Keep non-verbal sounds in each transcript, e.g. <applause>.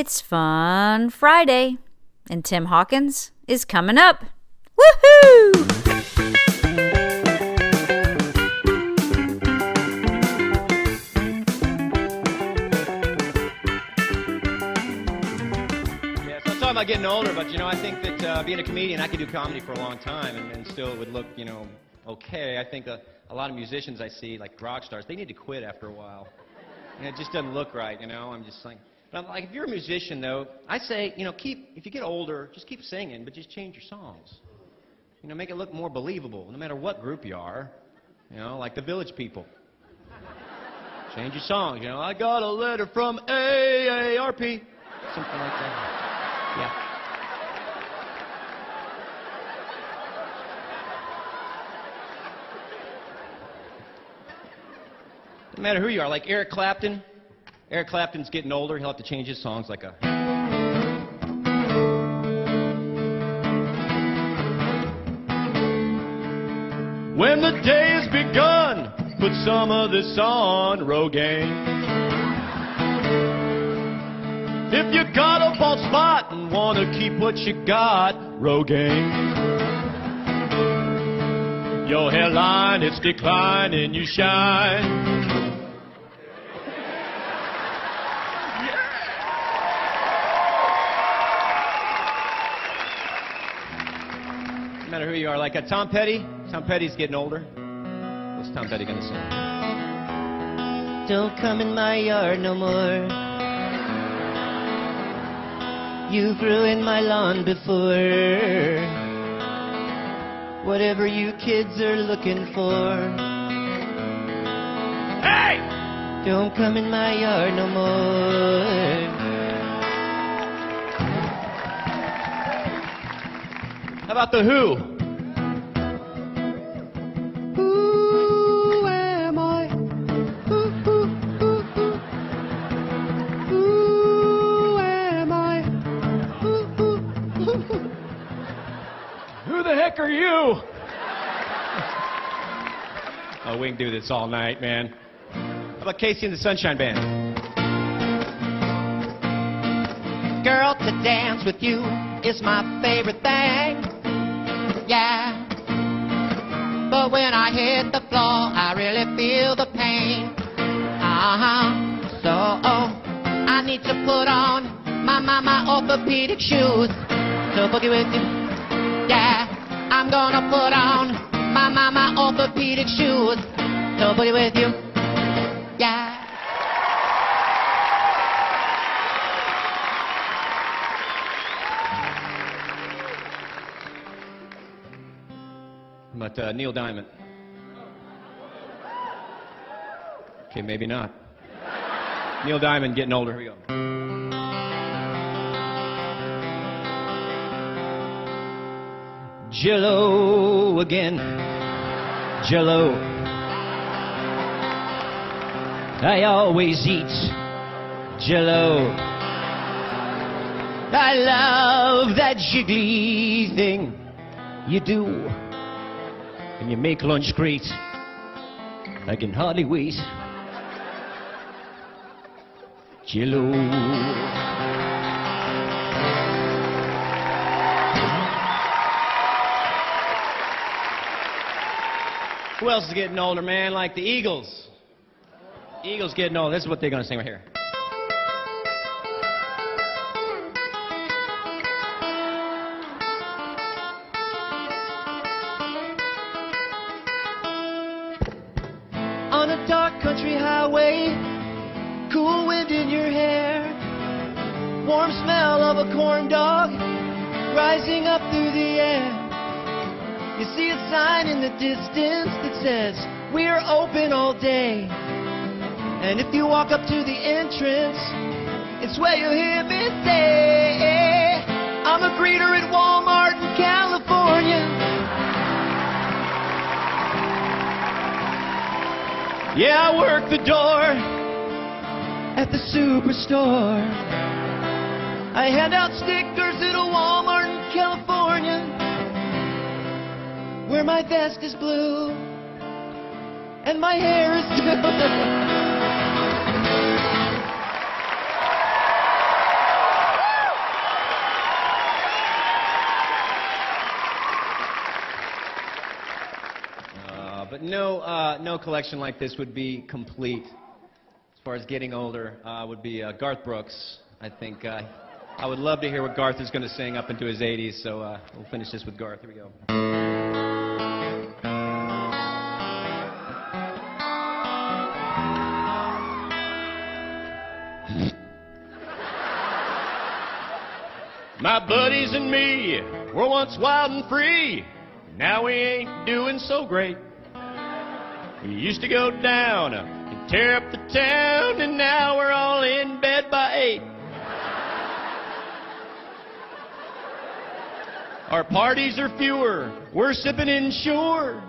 It's Fun Friday, and Tim Hawkins is coming up. Woohoo! About getting older, but you know, I think that uh, being a comedian, I could do comedy for a long time, and, and still it would look, you know, okay. I think a, a lot of musicians I see, like rock stars, they need to quit after a while. And it just doesn't look right, you know. I'm just like, but I'm like, if you're a musician though, I say, you know, keep if you get older, just keep singing, but just change your songs. You know, make it look more believable, no matter what group you are. You know, like the Village People. Change your songs. You know, I got a letter from AARP. Something like that. Yeah. No matter who you are, like Eric Clapton. Eric Clapton's getting older. He'll have to change his songs like a. When the day has begun, put some of this on, Rogaine. If you got a bald spot and wanna keep what you got, Rogaine. Your hairline, it's declining, you shine. No matter who you are, like a Tom Petty. Tom Petty's getting older. What's Tom Petty gonna sing? Don't come in my yard no more. You've ruined my lawn before. Whatever you kids are looking for. Hey! Don't come in my yard no more. Who the heck are you? oh, we can do this all night, man. How about KC and the Sunshine Band? Girl, to dance with you is my favorite thing. Yeah. But when I hit the floor, I really feel the pain. Uh huh. So, oh, I need to put on my, my, my orthopedic shoes to boogie with you. Yeah. I'm gonna put on my, my, my orthopedic shoes to boogie with you. About uh, Neil Diamond? Okay, maybe not. Neil Diamond getting older. Here we go. Jello again. Jello. I always eat Jello. I love that jiggly thing you do. And you make lunch great. I can hardly wait. Jello. Who else is getting older, man? Like the Eagles. Eagles getting old. This is what they're going to sing right here. Dark country highway, cool wind in your hair, warm smell of a corn dog rising up through the air. You see a sign in the distance that says, We're open all day. And if you walk up to the entrance, it's where you'll hear me say, I'm a greeter at Walmart Yeah, I work the door at the superstore. I hand out stickers at a Walmart in California where my vest is blue and my hair is <laughs> blue. No, uh, no collection like this would be complete. As far as getting older, uh, would be uh, Garth Brooks. I think uh, I would love to hear what Garth is going to sing up into his 80s. So uh, we'll finish this with Garth. Here we go. My buddies and me were once wild and free. Now we ain't doing so great. We used to go down and tear up the town, and now we're all in bed by eight. Our parties are fewer, we're sipping Ensure.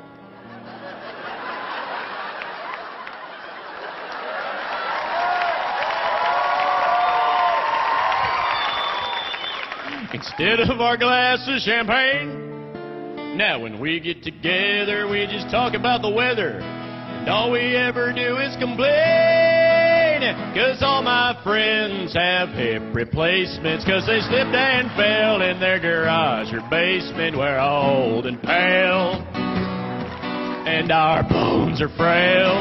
Instead of our glass of champagne, now when we get together, we just talk about the weather. And all we ever do is complain. Cause all my friends have hip replacements. Cause they slipped and fell in their garage or basement. We're old and pale. And our bones are frail.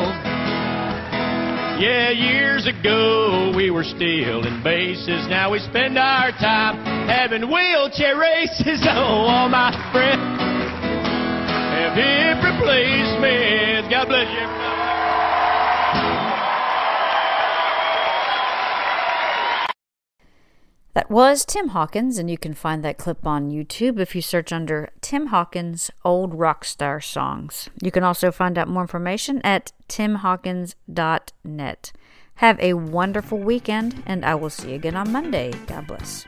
Yeah, years ago we were stealing bases. Now we spend our time having wheelchair races. <laughs> Oh, all my friends have hip replacements. God bless you. That was Tim Hawkins, and you can find that clip on YouTube if you search under Tim Hawkins Old Rockstar Songs. You can also find out more information at timhawkins.net. Have a wonderful weekend, and I will see you again on Monday. God bless.